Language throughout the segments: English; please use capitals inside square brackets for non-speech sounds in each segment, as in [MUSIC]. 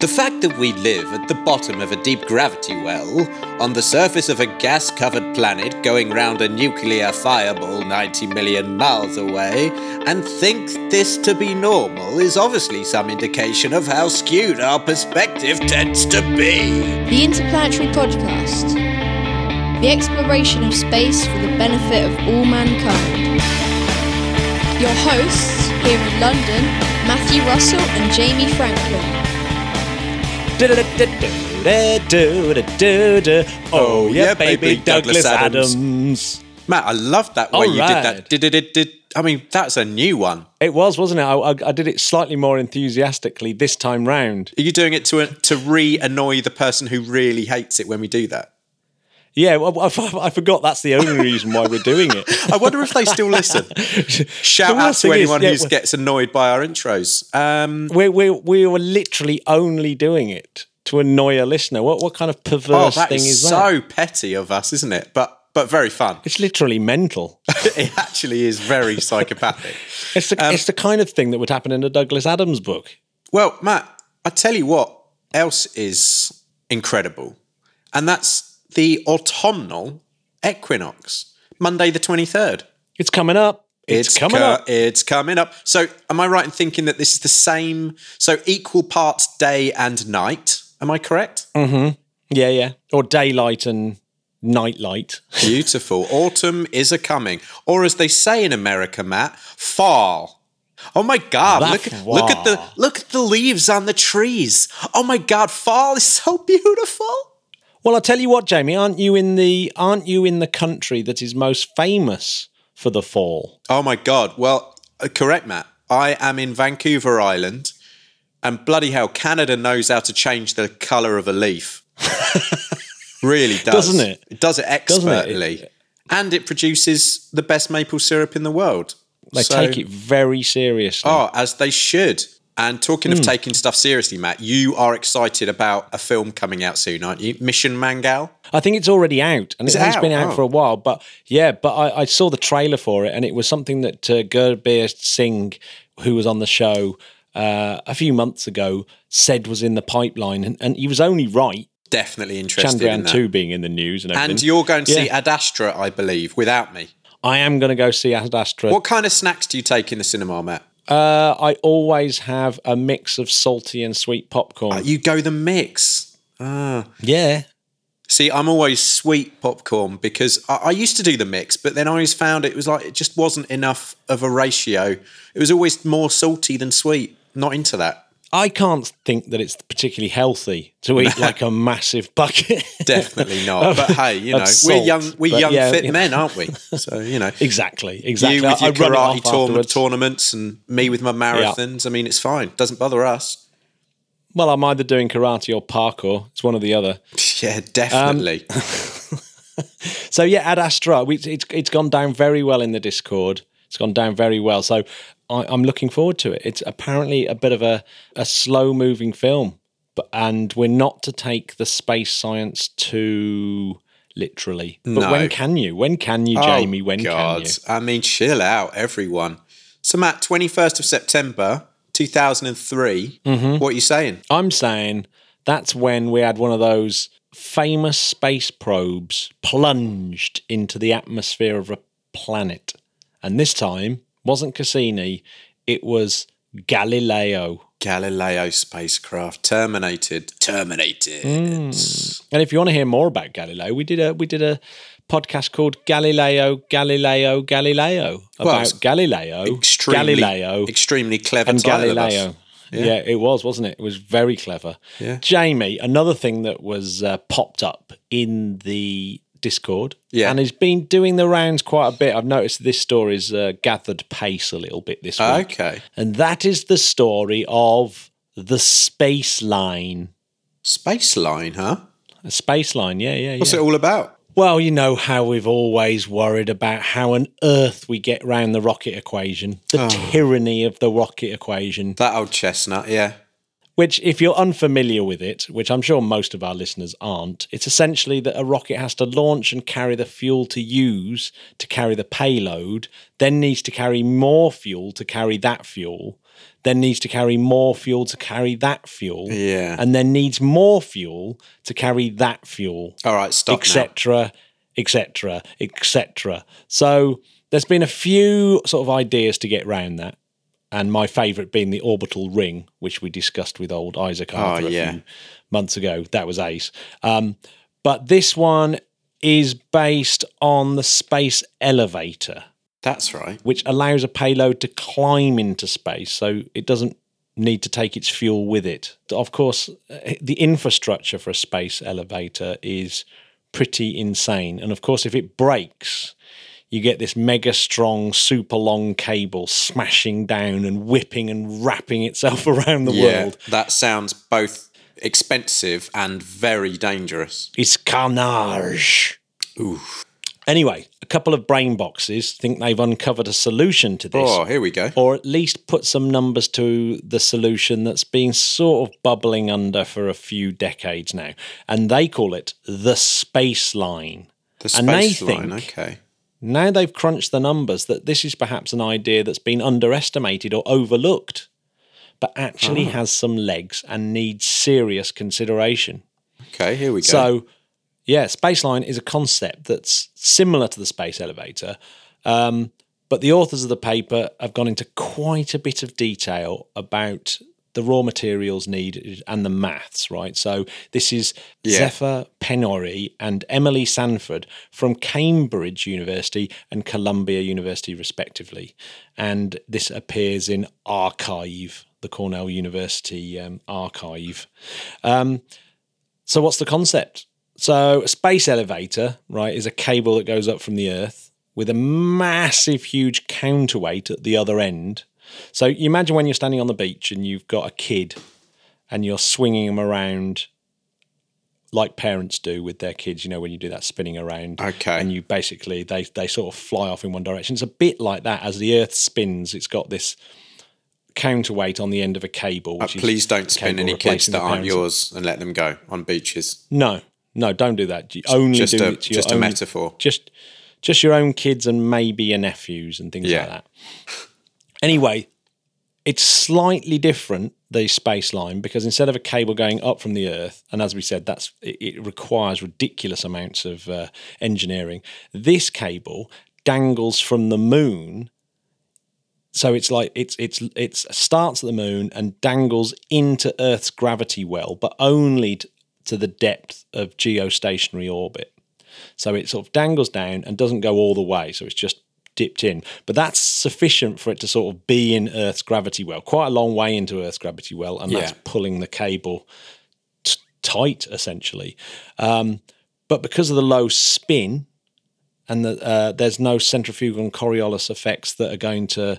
The fact that we live at the bottom of a deep gravity well, on the surface of a gas covered planet going round a nuclear fireball 90 million miles away, and think this to be normal is obviously some indication of how skewed our perspective tends to be. The Interplanetary Podcast. The exploration of space for the benefit of all mankind. Your hosts here in London, Matthew Russell and Jamie Franklin. Oh yeah, baby, Douglas Adams. Matt, I love that way you did that. I mean, that's a new one. It was, wasn't it? I, I, I did it slightly more enthusiastically this time round. Are you doing it to to re annoy the person who really hates it when we do that? Yeah, well, I, [LAUGHS] I forgot that's the only reason why we're doing it. I wonder if they still listen. [LAUGHS] Shout out to is, anyone yeah, who gets annoyed by our intros. Um, we we we were literally only doing it to annoy a listener. What what kind of oh, perverse that thing is is, that? so petty of us, isn't it? But but very fun. It's literally mental. [LAUGHS] it actually is very psychopathic. It's the, Um, it's the kind of thing that would happen in a Douglas Adams book. Well, Matt, I tell you what else is incredible, and that's the autumnal equinox, Monday the twenty third. It's coming up. It's, coming co- up. It's coming up. So, am I right in thinking that this is the same? So, equal parts day and night. Am I correct? Mm-hmm. Yeah, yeah. Or daylight and nightlight. [LAUGHS] Beautiful. Autumn is a coming, or as they say in America, Matt, fall. Oh my God! Look, look at the look at the leaves on the trees. Oh my God! Fall is so [LAUGHS] beautiful. Well, I'll tell you what, Jamie, aren't you in the aren't you in the country that is most famous for the fall? Oh my God! Well, uh, correct, Matt. I am in Vancouver Island, and bloody hell, Canada knows how to change the color of a leaf. [LAUGHS] really does, Doesn't it? It does it Doesn't it? expertly, and it produces the best maple syrup in the world. They So- take it very seriously. Oh, as they should. And talking Hmm. of taking stuff seriously, Matt, you are excited about a film coming out soon, aren't you? Mission Mangal. I think it's already out, and Is it has been out Oh. for a while. But yeah, but I, I saw the trailer for it, and it was something that uh, Gurbir Singh, who was on the show uh, a few months ago, said was in the pipeline, and, and he was only right. Definitely interested in Chandrayaan that. two being in the news and. And you're going to see Yeah. Ad Astra, I believe, without me. I am going to go see Ad Astra. What kind of snacks do you take in the cinema, Matt? Uh, I always have a mix of salty and sweet popcorn. You go the mix. yeah, See, I'm always sweet popcorn because I, I used to do the mix, but then I always found it was like it just wasn't enough of a ratio. It was always more salty than sweet. Not into that. I can't think that it's particularly healthy to eat [LAUGHS] like a massive bucket. Definitely [LAUGHS] not. But hey, you know, we're young, we're young, yeah, fit know. men, aren't we? [LAUGHS] So you know, exactly, exactly. you with your I karate tournaments and me with my marathons. I mean, it's fine. Doesn't bother us. Well, I'm either doing karate or parkour. It's one or the other. Yeah, definitely. Um, So yeah, Ad Astra, we, it's it's gone down very well in the Discord. It's gone down very well. So I, I'm looking forward to it. It's apparently a bit of a, a slow moving film, but and we're not to take the space science too literally. But No. when can you? When can you, Jamie? Oh, when God. can you? I mean, chill out, everyone. So, Matt, 21st of September, 2003. Mm-hmm. What are you saying? I'm saying that's when we had one of those famous space probes plunged into the atmosphere of a planet. And this time wasn't Cassini, it was Galileo. Galileo spacecraft terminated. Terminated. Mm. And if you want to hear more about Galileo, we did a we did a podcast called Galileo, Galileo, Galileo about Well, Galileo, Extremely, Galileo, extremely clever and title of us. Galileo. Yeah. it was, wasn't it? It was very clever. Yeah. Jamie, another thing that was uh, popped up in the Discord, Yeah. and he's been doing the rounds quite a bit. I've noticed this story's uh, gathered pace a little bit this week, Okay. and that is the story of the space line. Space line, huh? A space line, yeah, yeah, What's yeah. it all about? Well, you know how we've always worried about how on earth we get round the rocket equation, the Oh. tyranny of the rocket equation. That old chestnut, yeah. Which, if you're unfamiliar with it, which I'm sure most of our listeners aren't, it's essentially that a rocket has to launch and carry the fuel to use to carry the payload, then needs to carry more fuel to carry that fuel. then needs to carry more fuel to carry that fuel. Yeah. And then needs more fuel to carry that fuel All right, stop etc., etc., etc. So there's been a few sort of ideas to get round that, and my favourite being the orbital ring, which we discussed with old Isaac Arthur a yeah. few months ago. That was ace. Um, but this one is based on the space elevator, That's right. which allows a payload to climb into space, so it doesn't need to take its fuel with it. Of course, eh, the infrastructure for a space elevator is pretty insane. And of course, if it breaks, you get this mega strong, super long cable smashing down and whipping and wrapping itself [LAUGHS] around the Yeah, world. that sounds both expensive and very dangerous. It's carnage. Anyway, a couple of brain boxes think they've uncovered a solution to this. Oh, here we go. or at least put some numbers to the solution that's been sort of bubbling under for a few decades now. And they call it the space line. The and they space line. think- Okay. Now they've crunched the numbers that this is perhaps an idea that's been underestimated or overlooked, but actually has some legs and needs serious consideration. Okay, here we go. So, yeah, Spaceline is a concept that's similar to the space elevator, um, but the authors of the paper have gone into quite a bit of detail about the raw materials needed and the maths, right? So, this is Yeah. Zephyr Penoyre and Emily Sandford from Cambridge University and Columbia University, respectively. And this appears in arXiv, the Cornell University um, archive. Um, so what's the concept? So a space elevator, right, is a cable that goes up from the Earth with a massive, huge counterweight at the other end. So you imagine when you're standing on the beach and you've got a kid and you're swinging them around like parents do with their kids, you know, when you do that spinning around. Okay. And you basically, they, they sort of fly off in one direction. It's a bit like that. As the Earth spins, it's got this counterweight on the end of a cable. Uh, please don't spin any kids that aren't yours and let them go on beaches. No, no, don't do that. You only Just do a it to your just a own, metaphor. Just, just your own kids and maybe your nephews and things Yeah. like that. Anyway, it's slightly different the space line because instead of a cable going up from the Earth, and as we said, that's it, it requires ridiculous amounts of uh, engineering. This cable dangles from the moon so it's like it's it's it starts at the moon and dangles into Earth's gravity well, but only t- to the depth of geostationary orbit. So it sort of dangles down and doesn't go all the way. So it's just dipped in, but that's sufficient for it to sort of be in Earth's gravity well, quite a long way into Earth's gravity well, and that's pulling the cable t- tight essentially. Um, but because of the low spin, and that uh, there's no centrifugal and Coriolis effects that are going to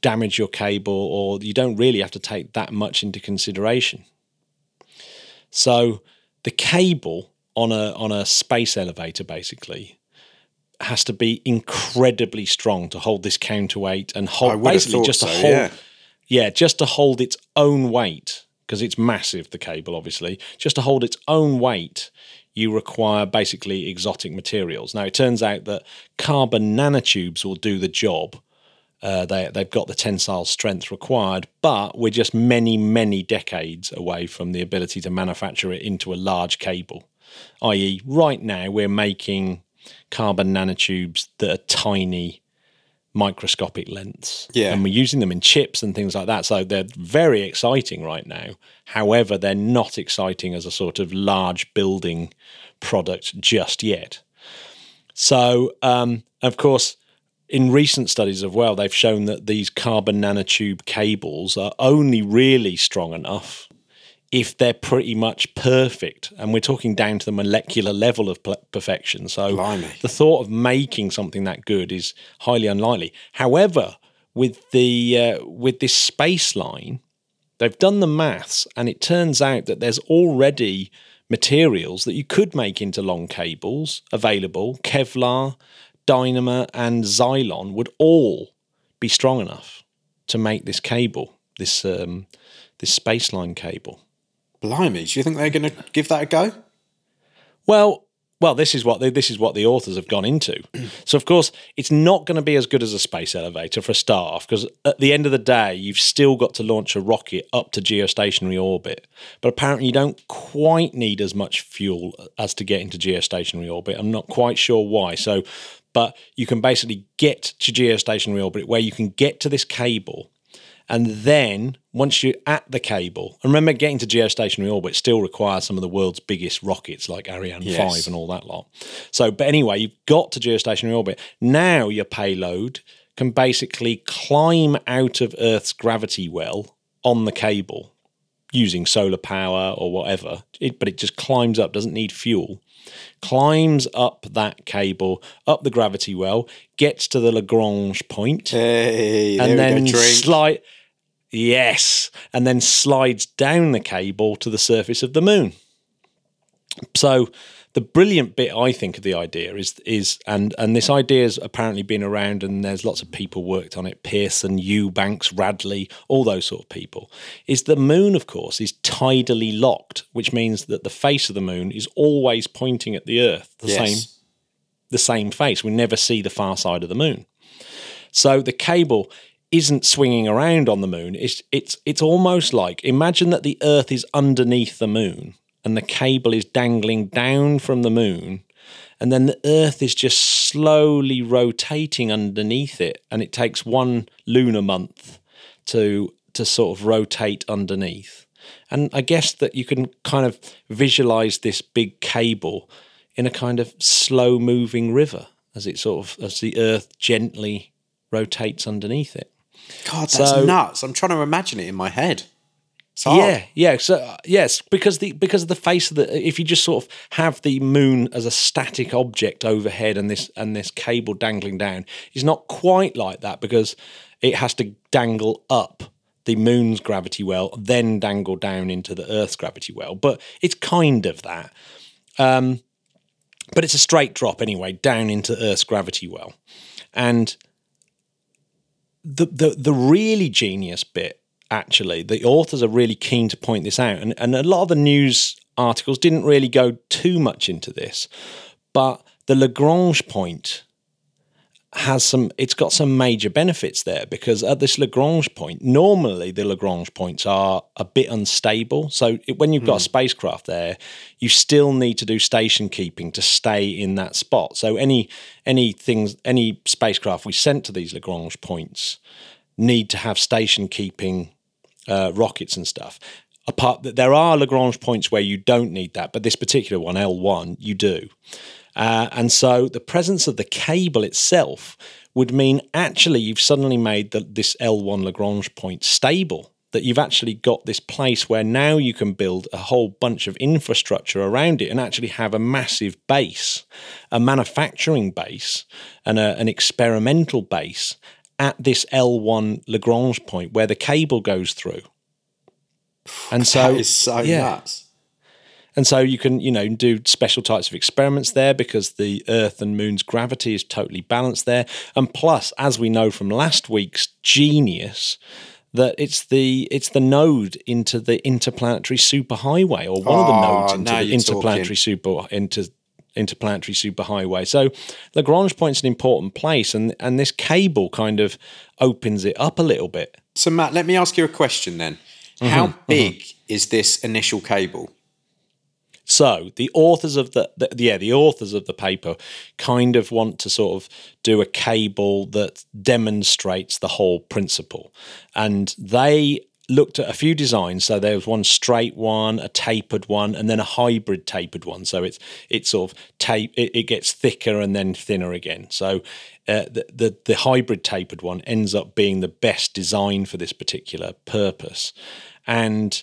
damage your cable, or you don't really have to take that much into consideration. So the cable on a on a space elevator basically has to be incredibly strong to hold this counterweight and hold basically just to so, hold yeah. yeah, just to hold its own weight, because it's massive, the cable, obviously, just to hold its own weight, you require basically exotic materials. Now, it turns out that carbon nanotubes will do the job. Uh, they, they've got the tensile strength required, but we're just many, many decades away from the ability to manufacture it into a large cable. I.e., right now, we're making carbon nanotubes that are tiny microscopic lengths. Yeah. And we're using them in chips and things like that. So they're very exciting right now. However, they're not exciting as a sort of large building product just yet. So, um, of course, in recent studies as well, they've shown that these carbon nanotube cables are only really strong enough if they're pretty much perfect. And we're talking down to the molecular level of perfection. So Blimey. the thought of making something that good is highly unlikely. However, with the uh, with this space line, they've done the maths, and it turns out that there's already materials that you could make into long cables available. Kevlar, Dyneema, and Zylon would all be strong enough to make this cable, this um, this space line cable. Blimey, do you think they're going to give that a go? Well, well, this is what the, this is what the authors have gone into. [CLEARS THROAT] so, of course, it's not going to be as good as a space elevator for a start off, because at the end of the day, you've still got to launch a rocket up to geostationary orbit. But apparently, you don't quite need as much fuel as to get into geostationary orbit. I'm not quite sure why. So, but you can basically get to geostationary orbit where you can get to this cable and then once you're at the cable, and remember getting to geostationary orbit still requires some of the world's biggest rockets like Ariane Yes. 5 and all that lot. So, but anyway, you've got to geostationary orbit. Now your payload can basically climb out of Earth's gravity well on the cable using solar power or whatever. It, but it just climbs up, doesn't need fuel. Climbs up that cable, up the gravity well, gets to the Lagrange point Hey, and then. Slide. Yes, and then slides down the cable to the surface of the moon. So the brilliant bit I think of the idea is is and and this idea has apparently been around and there's lots of people worked on it Pearson, Eubanks, Radley, all those sort of people. Is the moon of course is tidally locked, which means that the face of the moon is always pointing at the earth, the Yes. same the same face. We never see the far side of the moon. So the cable isn't swinging around on the moon. It's it's it's almost like imagine that the Earth is underneath the moon and the cable is dangling down from the moon, and then the Earth is just slowly rotating underneath it, and it takes one lunar month to to sort of rotate underneath. And I guess that you can kind of visualize this big cable in a kind of slow moving river as it sort of as the earth gently rotates underneath it. God, that's So- nuts. I'm trying to imagine it in my head. Yeah, yeah. So uh, yes, because the because of the face of the if you just sort of have the moon as a static object overhead and this and this cable dangling down, it's not quite like that because it has to dangle up the moon's gravity well, then dangle down into the Earth's gravity well. But it's kind of that. Um, but it's a straight drop anyway, down into Earth's gravity well. And the the the really genius bit actually the authors are really keen to point this out and, and a lot of the news articles didn't really go too much into this but the lagrange point has some it's got some major benefits there because at this lagrange point normally the lagrange points are a bit unstable. So it, when you've got a spacecraft there you still need to do station keeping to stay in that spot. So any any things any spacecraft we sent to these lagrange points need to have station keeping uh, rockets and stuff. Apart that there are lagrange points where you don't need that but this particular one l1 you do uh, and so the presence of the cable itself would mean actually you've suddenly made the, this L1 Lagrange point stable. That you've actually got this place where now you can build a whole bunch of infrastructure around it and actually have a massive base, a manufacturing base, and a, an experimental base at this L1 Lagrange point where the cable goes through. And so, that is so yeah. nuts. And so you can, you know, do special types of experiments there because the Earth and Moon's gravity is totally balanced there. And plus, as we know from last week's genius, that it's the it's the node into the interplanetary superhighway, or one of the Oh, nodes into the interplanetary talking. super into interplanetary superhighway. So Lagrange point's an important place, and and this cable kind of opens it up a little bit. So, Matt, let me ask you a question then. Mm-hmm, How big is this initial cable? So the authors of the, the yeah the authors of the paper kind of want to sort of do a cable that demonstrates the whole principle, and they looked at a few designs. So there was one straight one, a tapered one, and then a hybrid tapered one. So it's it's sort of tape. It, it gets thicker and then thinner again. So uh, the, the the hybrid tapered one ends up being the best design for this particular purpose, and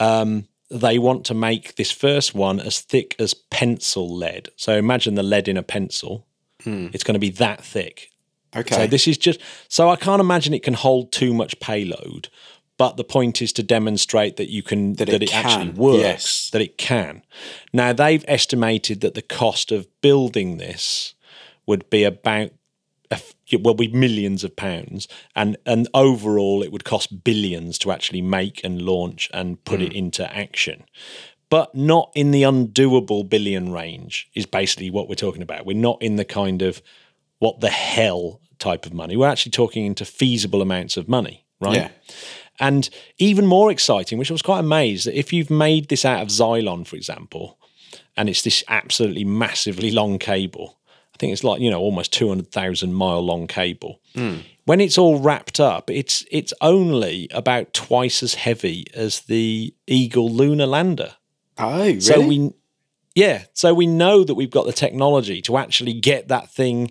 um, they want to make this first one as thick as pencil lead. So imagine the lead in a pencil. Hmm. It's going to be that thick. Okay. So this is just so I can't imagine it can hold too much payload. But the point is to demonstrate that you can that, it it, actually works, yes. that it can. Now they've estimated that the cost of building this would be about will be millions of pounds, and and overall it would cost billions to actually make and launch and put it mm. into action. but not in the undoable billion range, is basically what we're talking about. We're not in the kind of what the hell type of money. We're actually talking into feasible amounts of money, right? Yeah. And even more exciting, which I was quite amazed that if you've made this out of Zylon, for example, and it's this absolutely massively long cable, think it's like, you know, almost 200,000 mile long cable. When it's all wrapped up, it's it's only about twice as heavy as the Eagle lunar lander. Oh, really? So we, yeah, so we know that we've got the technology to actually get that thing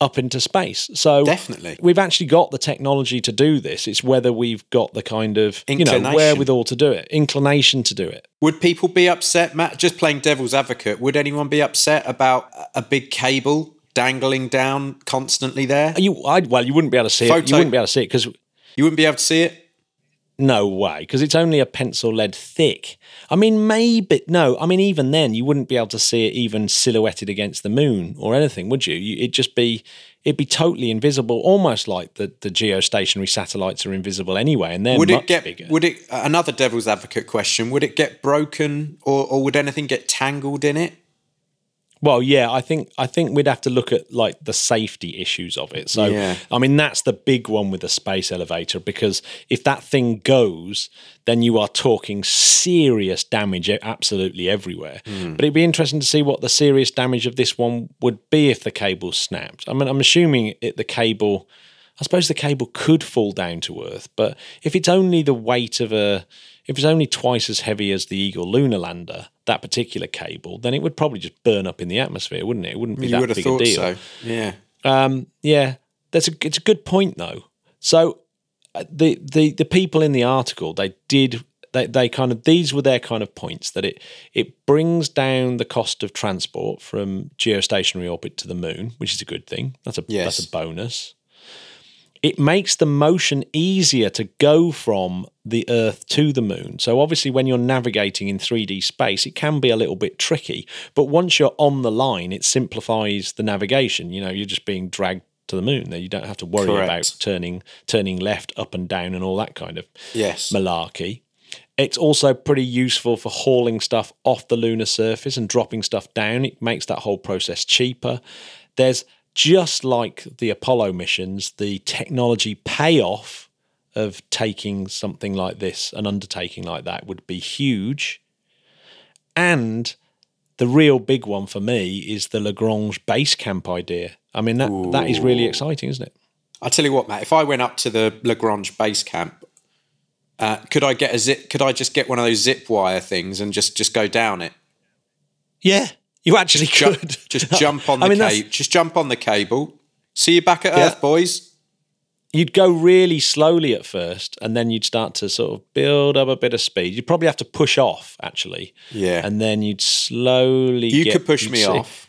up into space. So Definitely. we've actually got the technology to do this. It's whether we've got the kind of you know wherewithal to do it, inclination to do it. Would people be upset, Matt? Just playing devil's advocate, would anyone be upset about a big cable dangling down constantly there? You, I, well, you wouldn't be able to see it. You wouldn't be able to see it because You wouldn't be able to see it? No way, because it's only a pencil lead thick. I mean, maybe no. I mean, even then, you wouldn't be able to see it even silhouetted against the moon or anything, would you? you it'd just be it'd be totally invisible, almost like the the geostationary satellites are invisible anyway, and they're Would much it get? bigger. Would it? Another devil's advocate question: Would it get broken, or, or would anything get tangled in it? Well, yeah, I think I think we'd have to look at like the safety issues of it. So, Yeah. I mean, that's the big one with the space elevator because if that thing goes, then you are talking serious damage absolutely everywhere. Hmm. But it'd be interesting to see what the serious damage of this one would be if the cable snapped. I mean, I'm assuming it, the cable. I suppose the cable could fall down to Earth, but if it's only the weight of a, if it's only twice as heavy as the Eagle lunar lander, that particular cable, then it would probably just burn up in the atmosphere, wouldn't it? It wouldn't be You that would have big thought a deal. so. Yeah. Um, yeah, that's a it's a good point though. So uh, the the the people in the article they did they they kind of these were their kind of points that it it brings down the cost of transport from geostationary orbit to the moon, which is a good thing. That's a Yes. that's a bonus. It makes the motion easier to go from the Earth to the moon. So, obviously, when you're navigating in 3D space, it can be a little bit tricky. But once you're on the line, it simplifies the navigation. You know, you're just being dragged to the moon. There, you don't have to worry Correct. about turning turning left, up and down, and all that kind of Yes. malarkey. It's also pretty useful for hauling stuff off the lunar surface and dropping stuff down. It makes that whole process cheaper. There's just like the Apollo missions, the technology payoff of taking something like this, an undertaking like that, would be huge. And the real big one for me is the Lagrange base camp idea. I mean, that, that is really exciting, isn't it? I'll tell you what, Matt. If I went up to the Lagrange base camp, uh, could I get a zip? Could I just get one of those zip wire things and just just go down it? Yeah, you actually could. just jump on [LAUGHS] I the mean, cable. Just jump on the cable. See you back at Yeah. Earth, boys. you'd go really slowly at first and then you'd start to sort of build up a bit of speed you'd probably have to push off actually Yeah. and then you'd slowly You get- could push me see- off.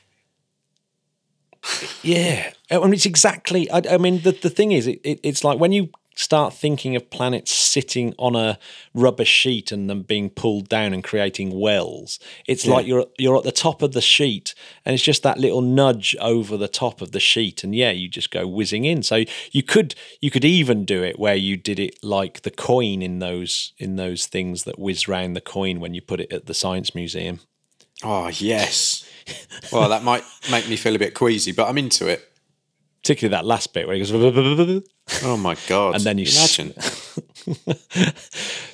yeah i mean it's exactly i, I mean the, the thing is it, it, it's like when you start thinking of planets sitting on a rubber sheet and them being pulled down and creating wells it's like you're you're at the top of the sheet and it's just that little nudge over the top of the sheet and yeah you just go whizzing in so you could you could even do it where you did it like the coin in those in those things that whiz round the coin when you put it at the science museum Oh yes. well, that might make me feel a bit queasy, but I'm into it. Particularly that last bit where he goes Oh my god! And then you imagine. [LAUGHS]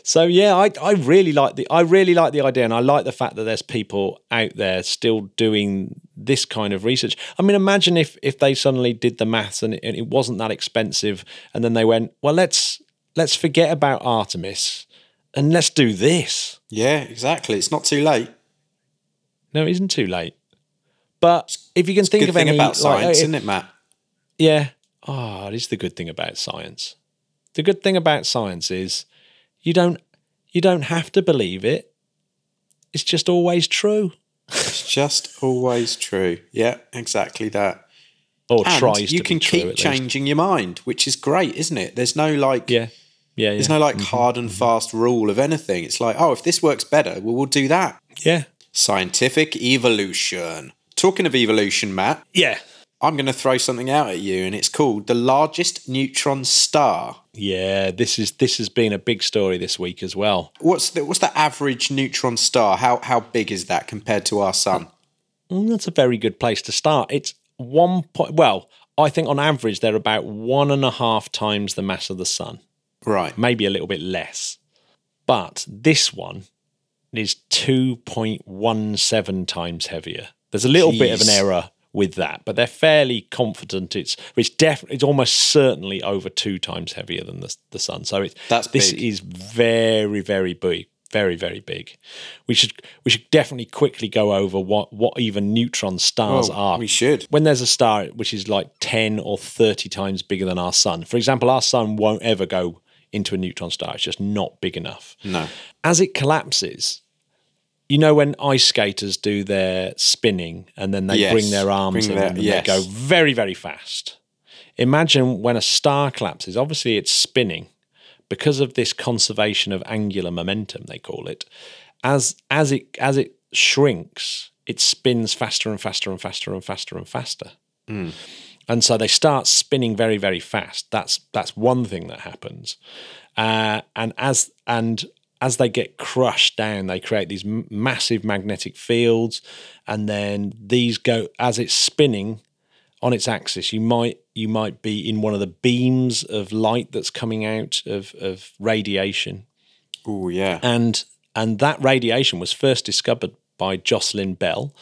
So yeah, I I really like the I really like the idea, and I like the fact that there's people out there still doing this kind of research. I mean, imagine if if they suddenly did the maths and it, and it wasn't that expensive, and then they went, well, let's let's forget about Artemis and let's do this. yeah, exactly. It's not too late. No, it isn't too late. But if you can think Good of thing any, about like, science, isn't it, Matt? Yeah. Ah, oh, it is the good thing about science. The good thing about science is you don't you don't have to believe it. It's just always true. It's just always true. Yeah, exactly that. Or And tries you can be true, keep changing your mind, which is great, isn't it? There's no like, Yeah. Yeah. there's no like mm-hmm. hard and mm-hmm. fast rule of anything. It's like, oh, if this works better, well, we'll do that. yeah. Scientific evolution. Talking of evolution, Matt, Yeah. I'm going to throw something out at you, and it's called the largest neutron star. Yeah, this is this has been a big story this week as well. What's the what's the average neutron star? How how big is that compared to our sun? Mm, that's a very good place to start. It's one point. Well, I think on average they're about one and a half times the mass of the sun, Right. maybe a little bit less. But this one is two point one seven times heavier. There's a little bit of an error with that, but they're fairly confident it's it's definitely it's almost certainly over two times heavier than the the sun. So it's That's this big. is very very big, very very big. We should we should definitely quickly go over what what even neutron stars Well, are. we should. When there's a star which is like ten or thirty times bigger than our sun, for example, our sun won't ever go into a neutron star. It's just not big enough No. as it collapses, you know when ice skaters do their spinning and then they Yes, bring their arms bring in their- and yes. they go very, very fast. Imagine when a star collapses, obviously it's spinning because of this conservation of angular momentum, they call it. As as it as it shrinks, it spins faster and faster and faster and faster and faster. And so they start spinning very, very fast. That's that's one thing that happens. Uh, and as and as they get crushed down, they create these m- massive magnetic fields, and then these go as it's spinning on its axis. You might you might be in one of the beams of light that's coming out of of radiation, Oh yeah. and and that radiation was first discovered by Jocelyn Bell.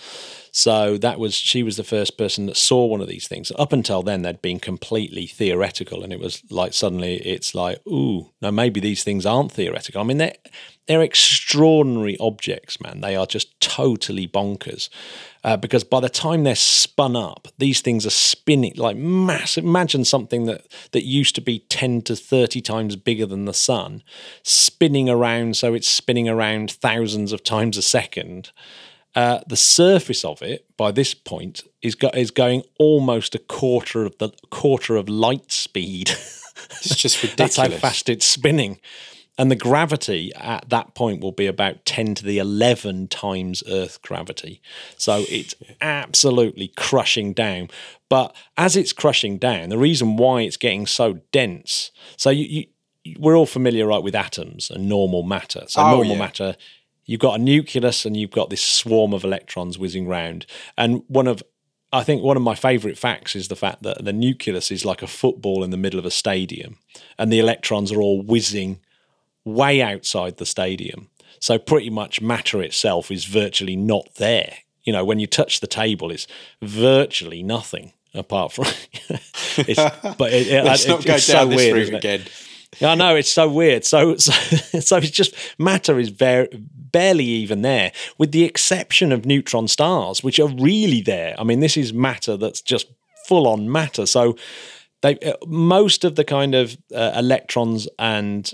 So that was she was the first person that saw one of these things. Up until then, they'd been completely theoretical, and it was like suddenly it's like, ooh, no, maybe these things aren't theoretical. I mean, they're they're extraordinary objects, man. They are just totally bonkers. Uh, because by the time they're spun up, these things are spinning like massive. Imagine something that that used to be ten to thirty times bigger than the sun, spinning around. So it's spinning around thousands of times a second. Uh, the surface of it by this point is go- is going almost a quarter of the quarter of light speed. [LAUGHS] It's just ridiculous. [LAUGHS] That's how fast it's spinning. And the gravity at that point will be about 10 to the 11 times Earth gravity. So it's absolutely crushing down. But as it's crushing down, the reason why it's getting so dense, so you, you we're all familiar, right, with atoms and normal matter. So Oh, normal yeah. matter, you've got a nucleus and you've got this swarm of electrons whizzing round. And one of I think one of my favourite facts is the fact that the nucleus is like a football in the middle of a stadium, and the electrons are all whizzing way outside the stadium. So pretty much matter itself is virtually not there. You know, when you touch the table, it's virtually nothing apart from. [LAUGHS] it's, but it, it, [LAUGHS] Let's it- not go down so this weird, route isn't [LAUGHS] I know it's so weird. So, [LAUGHS] so, so it's just matter is very barely even there, with the exception of neutron stars, which are really there. I mean, this is matter that's just full on matter. So, they uh, most of the kind of uh, electrons and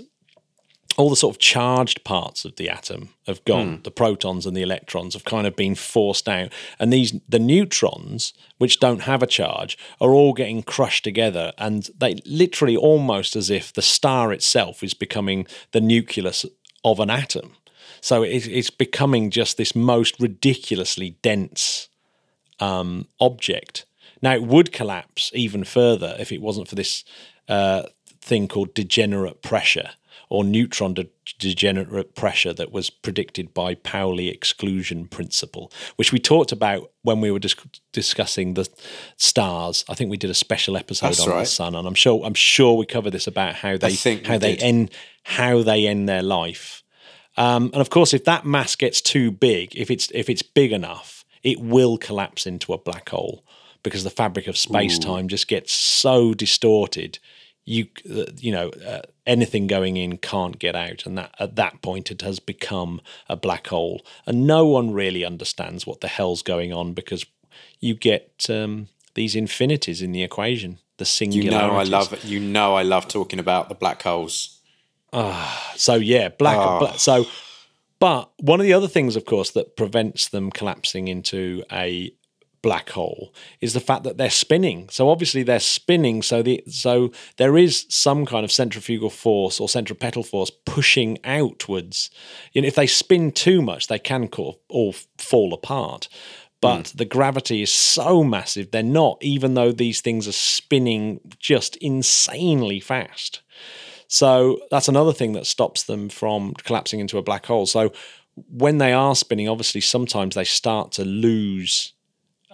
all the sort of charged parts of the atom have gone. The protons and the electrons have kind of been forced out, and these the neutrons, which don't have a charge, are all getting crushed together, and they literally almost as if the star itself is becoming the nucleus of an atom. So it, it's becoming just this most ridiculously dense um, object. Now it would collapse even further if it wasn't for this uh, thing called degenerate pressure or neutron de- degenerate pressure that was predicted by Pauli exclusion principle, which we talked about when we were dis- discussing the stars. I think we did a special episode That's on the sun, and I'm sure I'm sure we cover this about how they think how they did. end how they end their life. Um, and of course, if that mass gets too big, if it's if it's big enough, it will collapse into a black hole because the fabric of space time just gets so distorted. You uh, you know uh, anything going in can't get out, and that at that point it has become a black hole, and no one really understands what the hell's going on because you get um, these infinities in the equation, the You know I love. You know I love talking about the black holes. So yeah, black. Oh. bla- so, but one of the other things, of course, that prevents them collapsing into a black hole is the fact that they're spinning. So obviously they're spinning. So the so there is some kind of centrifugal force or centripetal force pushing outwards. You know, if they spin too much, they can all fall apart. but hmm. the gravity is so massive they're not even though these things are spinning just insanely fast so that's another thing that stops them from collapsing into a black hole so when they are spinning obviously sometimes they start to lose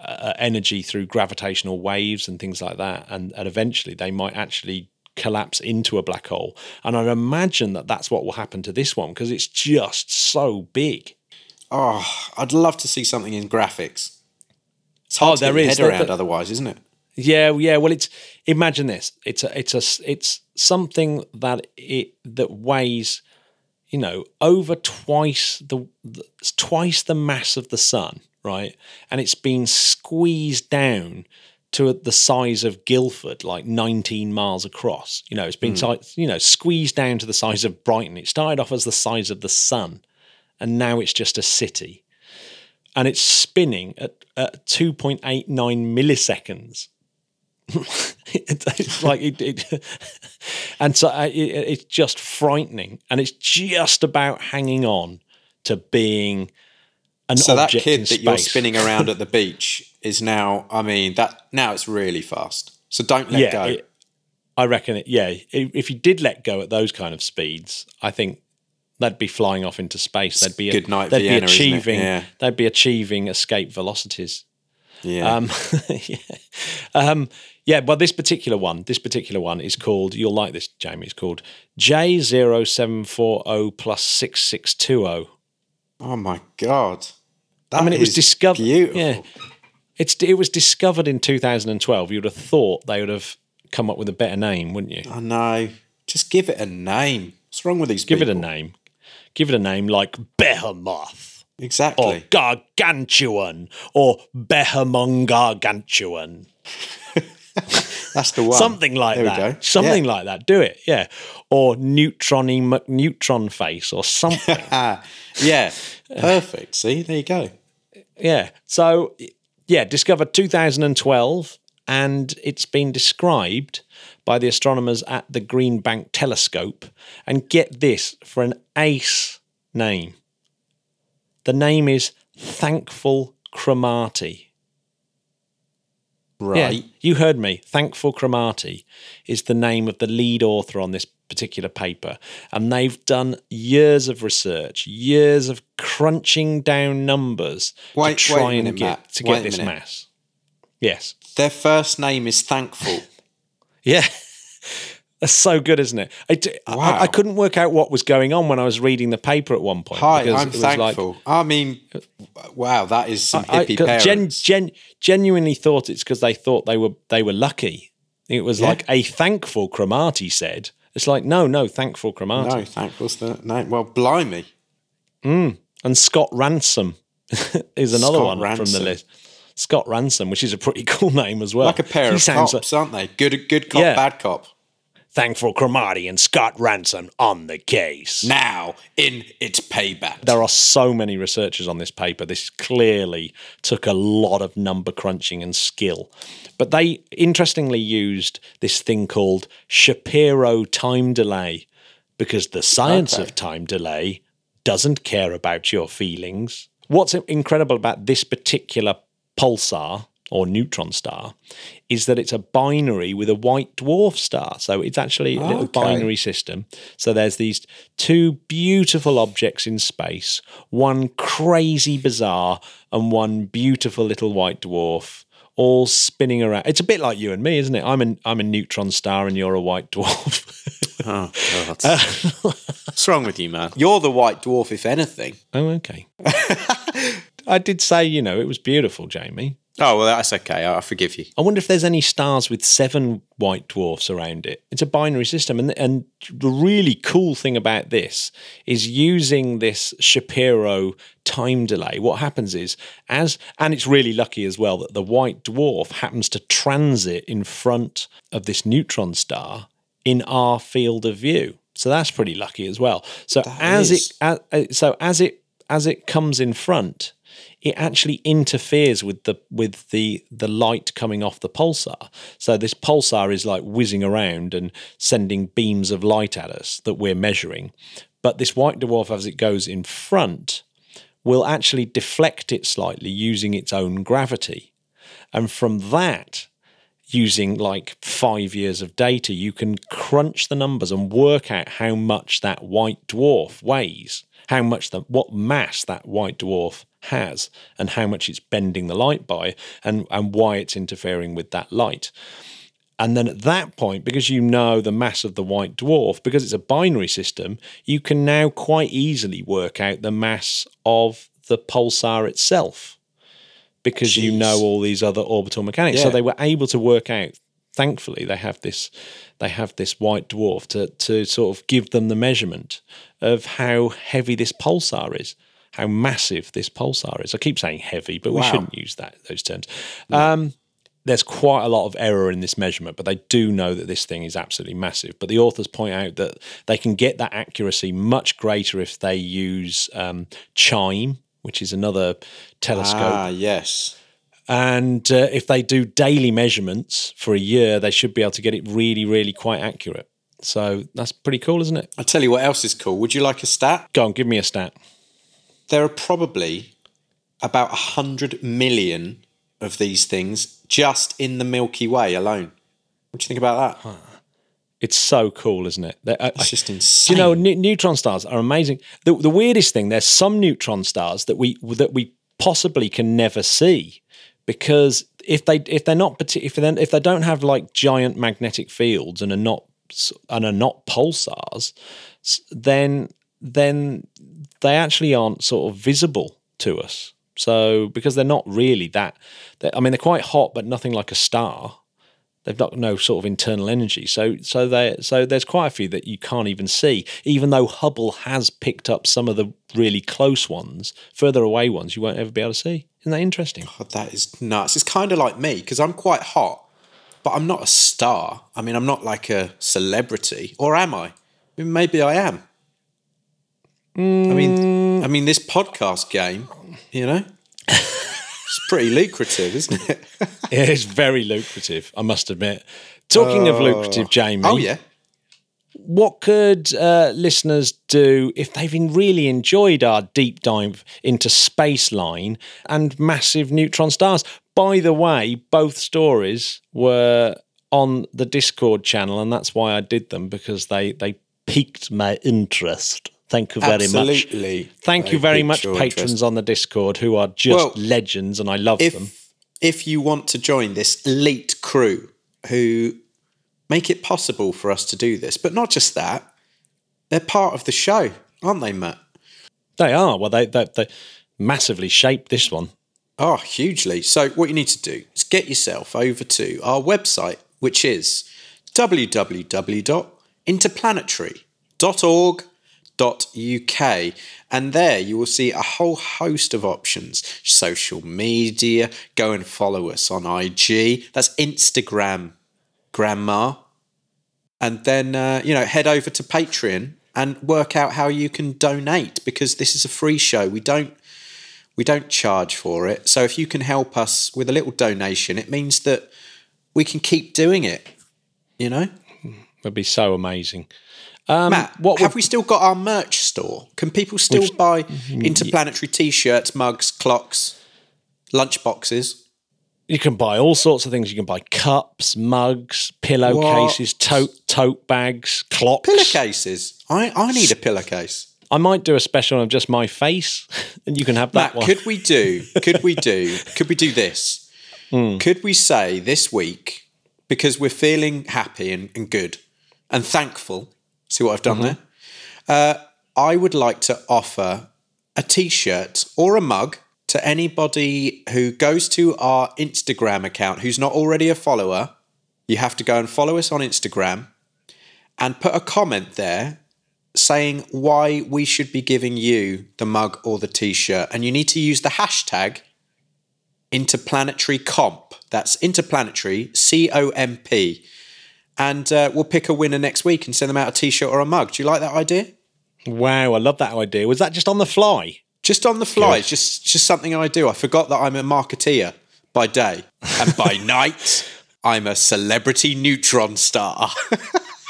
uh, energy through gravitational waves and things like that and, and eventually they might actually collapse into a black hole and i'd imagine that that's what will happen to this one because it's just so big Oh, I'd love to see something in graphics. It's hard Oh, to there get is. head around otherwise, isn't it? Yeah, yeah. Well, it's imagine this. It's a, it's a, it's something that it that weighs, you know, over twice the, the twice the mass of the sun, right? And it's been squeezed down to the size of Guildford, like 19 miles across. You know, it's been si- you know squeezed down to the size of Brighton. It started off as the size of the sun, and now it's just a city. And it's spinning at, at 2.89 milliseconds it's [LAUGHS] like it, it [LAUGHS] and so uh, it, it's just frightening and it's just about hanging on to being So that kid that you're spinning [LAUGHS] around at the beach is now. I mean, that now it's really fast. So don't let yeah go. it- i reckon it yeah if you did let go at those kind of speeds i think they'd be flying off into space they'd be good night, they'd Vienna, be achieving Yeah. they'd be achieving escape velocities yeah. Um, [LAUGHS] yeah. Um, yeah, but this particular one, this particular one is called, you'll like this, Jamie, it's called J0740 plus 6620. Oh my god. That I mean, it was discovered. Beautiful. Yeah. It's, it was discovered in 2012. You would have thought they would have come up with a better name, wouldn't you? I know. Just give it a name. What's wrong with these Give it a name. Give it a name like Behemoth Exactly. or. Gargantuan or Behemoth Gargantuan. [LAUGHS] That's the one. Something like There we that. go. Something Yeah. like that. Do it. Yeah. Or neutrony neutron face or something. Ah, [LAUGHS] yeah. Perfect. See, there you go. yeah. So yeah, discovered 2012 and it's been described by the astronomers at the Green Bank telescope and get this for an ace name. The name is Thankful Cromartie. Right. Yeah, you heard me. Thankful Cromartie is the name of the lead author on this particular paper. And they've done years of research, years of crunching down numbers Wait- to try and get Matt. to get this minute. mass. Yes. Their first name is Thankful. [LAUGHS] Yeah. That's so good, isn't it? I, d- I- Wow. I couldn't work out what was going on when I was reading the paper at one point. Hi, I'm it was like- thankful. I mean, wow, that is some I hippie gen, gen, genuinely thought it's because they thought they were they were lucky. It was Yeah. like a thankful Cromartie said. It's like no, no, thankful Cromartie. no, thankful's the name. Well, blimey. Hmm, and Scott Ransom [LAUGHS] is another Scott one from the list. Scott Ransom, which is a pretty [LAUGHS] cool name as well. Like a pair He of cops, like aren't they? Good, good cop, Yeah. bad cop. Thankful Cromartie and Scott Ransom on the case. Now in its payback. There are so many researchers on this paper. This clearly took a lot of number crunching and skill. But they interestingly used this thing called Shapiro time delay because the science Okay. of time delay doesn't care about your feelings. What's incredible about this particular pulsar or neutron star is that it's a binary with a white dwarf star. So it's actually a little Okay. binary system. So there's these two beautiful objects in space, one crazy bizarre and one beautiful little white dwarf. All spinning around. It's a bit like you and me, isn't it? I'm a I'm a neutron star and you're a white dwarf. [LAUGHS] Oh, God. Uh, What's wrong with you, man? You're the white dwarf, if anything. oh, okay. [LAUGHS] I did say, you know, it was beautiful, Jamie. Oh, well, that's okay. I forgive you. I wonder if there's any stars with seven white dwarfs around it. It's a binary system, and and the really cool thing about this is using this Shapiro time delay. What happens is as and it's really lucky as well that the white dwarf happens to transit in front of this neutron star in our field of view. So that's pretty lucky as well. So as is. it as, so as it as it comes in front, it actually interferes with the with the the light coming off the pulsar. So this pulsar is like whizzing around and sending beams of light at us that we're measuring. But this white dwarf, as it goes in front, will actually deflect it slightly using its own gravity. And from that, using like five years of data, you can crunch the numbers and work out how much that white dwarf weighs, how much the what mass that white dwarf has, and how much it's bending the light by, and, and why it's interfering with that light. And then at that point, because you know the mass of the white dwarf, because it's a binary system, you can now quite easily work out the mass of the pulsar itself because Jeez. you know all these other orbital mechanics. So they were able to work out. Thankfully, they have this they have this white dwarf to to sort of give them the measurement of how heavy this pulsar is, how massive this pulsar is. I keep saying heavy, but we Wow. shouldn't use that those terms. Um, there's quite a lot of error in this measurement, but they do know that this thing is absolutely massive. But the authors point out that they can get that accuracy much greater if they use um, CHIME, which is another telescope. Ah, yes. And uh, if they do daily measurements for a year, they should be able to get it really, really quite accurate. So that's pretty cool, isn't it? I'll tell you what else is cool. Would you like a stat? Go on, give me a stat. There are probably about 100 million of these things just in the Milky Way alone. What do you think about that? It's so cool, isn't it? Uh, I- It's I- just insane. you know ne- neutron stars are amazing? The, the weirdest thing, there's some neutron stars that we that we possibly can never see because if they if they're not if they if they don't have like giant magnetic fields and are not and are not pulsars, then then they actually aren't sort of visible to us. So because they're not really that, I mean they're quite hot, but nothing like a star they've got no sort of internal energy. So so they so there's quite a few that you can't even see, even though Hubble has picked up some of the really close ones, further away ones you won't ever be able to see. Isn't that interesting? God, that is nuts. It's kind of like me because I'm quite hot, but I'm not a star. I mean, I'm not like a celebrity, or am I? Maybe I am. I mean, I mean, this podcast game, you know, it's pretty lucrative, isn't it? [LAUGHS] It is very lucrative, I must admit. Talking of lucrative, Jamie. oh yeah. what could uh, listeners do if they've really enjoyed our deep dive into space line and massive neutron stars? By the way, both stories were on the Discord channel, and that's why I did them because they they piqued my interest. Thank you very much. Absolutely. Thank you very much, patrons interest. on the Discord who are just Well, legends, and I love them. If if you want to join this elite crew who make it possible for us to do this, but not just that, they're part of the show, aren't they, Matt? They are well, they they, they massively shaped this one. Oh, hugely. So, what you need to do is get yourself over to our website, which is www.interplanetary.org.uk. And there you will see a whole host of options social media. Go and follow us on IG. That's Instagram, Grandma. And then, uh, you know, head over to Patreon and work out how you can donate because this is a free show. We don't we don't charge for it. So if you can help us with a little donation, it means that we can keep doing it. You know, Would be so amazing. Um, Matt. what have we still got our merch store? Can people still buy interplanetary T-shirts, mugs, clocks, lunch boxes? You can buy all sorts of things. You can buy cups, mugs, pillowcases, tote tote bags, clocks. Pillowcases. I I need a pillowcase. I might do a special of just my face, [LAUGHS] and you can have that Matt, one. could we do? [LAUGHS] Could we do? Could we do this? Hmm. Could we say this week because we're feeling happy and, and good and thankful? See what I've done Mm-hmm. there. Uh, I would like to offer a T-shirt or a mug to anybody who goes to our Instagram account who's not already a follower. You have to go and follow us on Instagram and put a comment there saying why we should be giving you the mug or the t-shirt and you need to use the hashtag interplanetary comp that's interplanetary c-o-m-p and uh, we'll pick a winner next week and send them out a t-shirt or a mug do you like that idea wow, I love that idea. Was that just on the fly? just on the fly it's just just something i do i forgot that i'm a marketeer by day and by [LAUGHS] night i'm a celebrity neutron star [LAUGHS] [LAUGHS]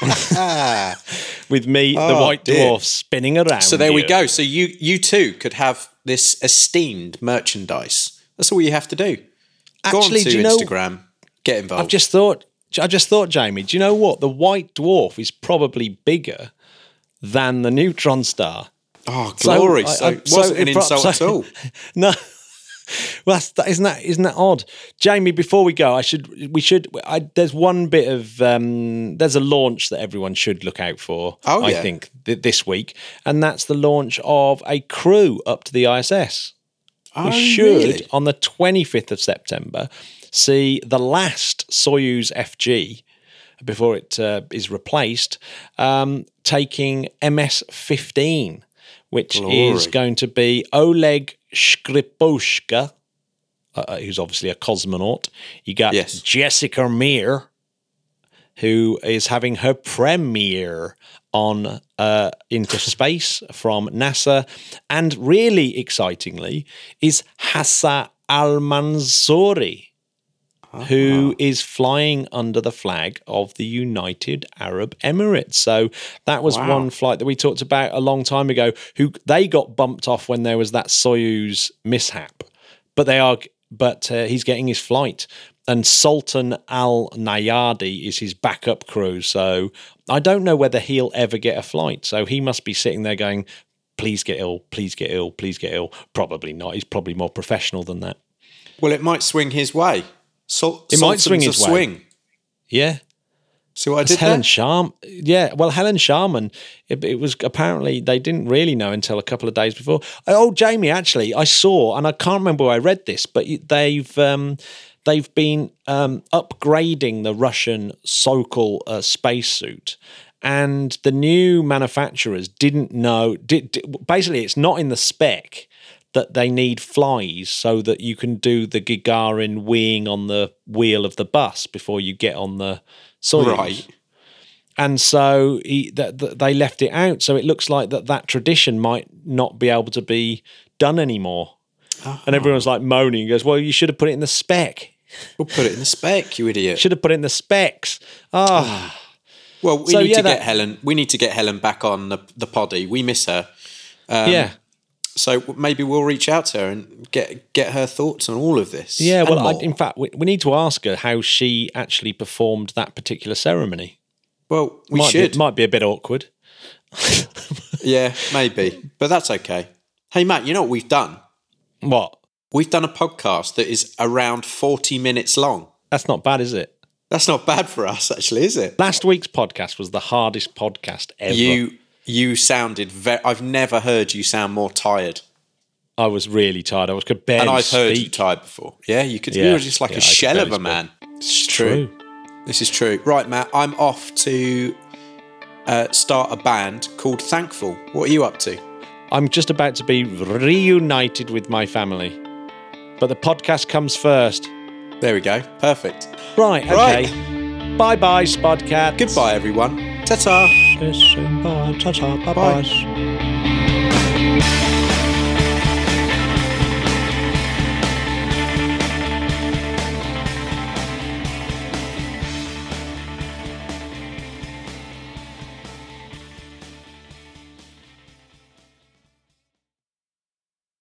With me, the Oh, white dear. dwarf, spinning around. So there we go. So you you too could have this esteemed merchandise. That's all you have to do. Go Actually, on to do you know- Instagram, get involved. I've just thought. I just thought, Jamie. Do you know what? The white dwarf is probably bigger than the neutron star. oh, glory! So, I- I- it wasn't an insult so- at all. [LAUGHS] No. [LAUGHS] Well, that's, that, isn't that isn't that odd, Jamie? Before we go, I should we should. I, there's one bit of um, there's a launch that everyone should look out for. Oh, I yeah. think th- this week, and that's the launch of a crew up to the ISS. Oh, we should really? on the 25th of September see the last Soyuz FG before it uh, is replaced, um, taking MS-15, which is going to be Oleg Skripochka, uh, who's obviously a cosmonaut. You got Yes. Jessica Meir, who is having her premiere on uh, Into Space from NASA. And really excitingly is Hazza Al Mansouri, who is flying under the flag of the United Arab Emirates. So that was Wow. one flight that we talked about a long time ago. Who they got bumped off when there was that Soyuz mishap, but they are. But uh, he's getting his flight, and Sultan Al Neyadi is his backup crew. So I don't know whether he'll ever get a flight. So he must be sitting there going, "Please get ill, please get ill, please get ill." Probably not. He's probably more professional than that. Well, it might swing his way. Sol- It might swing his swing. Yeah. See what I did Helen there? Sharm. Yeah, well, Helen Sharman. It, it was apparently they didn't really know until a couple of days before. Oh, Jamie, actually, I saw, and I can't remember where I read this, but they've um, they've been um, upgrading the Russian Sokol uh, spacesuit. And the new manufacturers didn't know. Did, did- basically, it's not in the spec that they need flies so that you can do the Gagarin weeing on the wheel of the bus before you get on the Soyuz. Right. And so he, that that they left it out. So it looks like that that tradition might not be able to be done anymore. And ah. everyone's like moaning. He goes, "Well, you should have put it in the spec. We'll put it in the spec, you idiot. Should have put it in the specs." Ah, ah. Well, we So, need yeah, to that- get Helen. We need to get Helen back on the the poddy. We miss her. Um, yeah, So maybe we'll reach out to her and get get her thoughts on all of this. yeah. Well, I, in fact, we, we need to ask her how she actually performed that particular ceremony. well, we might should. Be, might be a bit awkward. [LAUGHS] yeah, maybe, but that's okay. Hey, Matt, you know what we've done? What? We've done a podcast that is around forty minutes long. That's not bad, is it? That's not bad for us, actually, is it? Last week's podcast was the hardest podcast ever. You you sounded very. I've never heard you sound more tired, I was really tired. I was could barely and I've heard you tired before. Yeah, you could. Yeah, you were just like yeah, a I shell of a man. It's True. This is true. Right, Matt, I'm off to uh, start a band called Thankful. What are you up to? I'm just about to be reunited with my family. But the podcast comes first. There we go. Perfect. Right, Right. okay. Bye bye, Spudcat. Goodbye, everyone. Ciao, ciao. Bis bald. Ciao, ciao. Bye, bye. bye.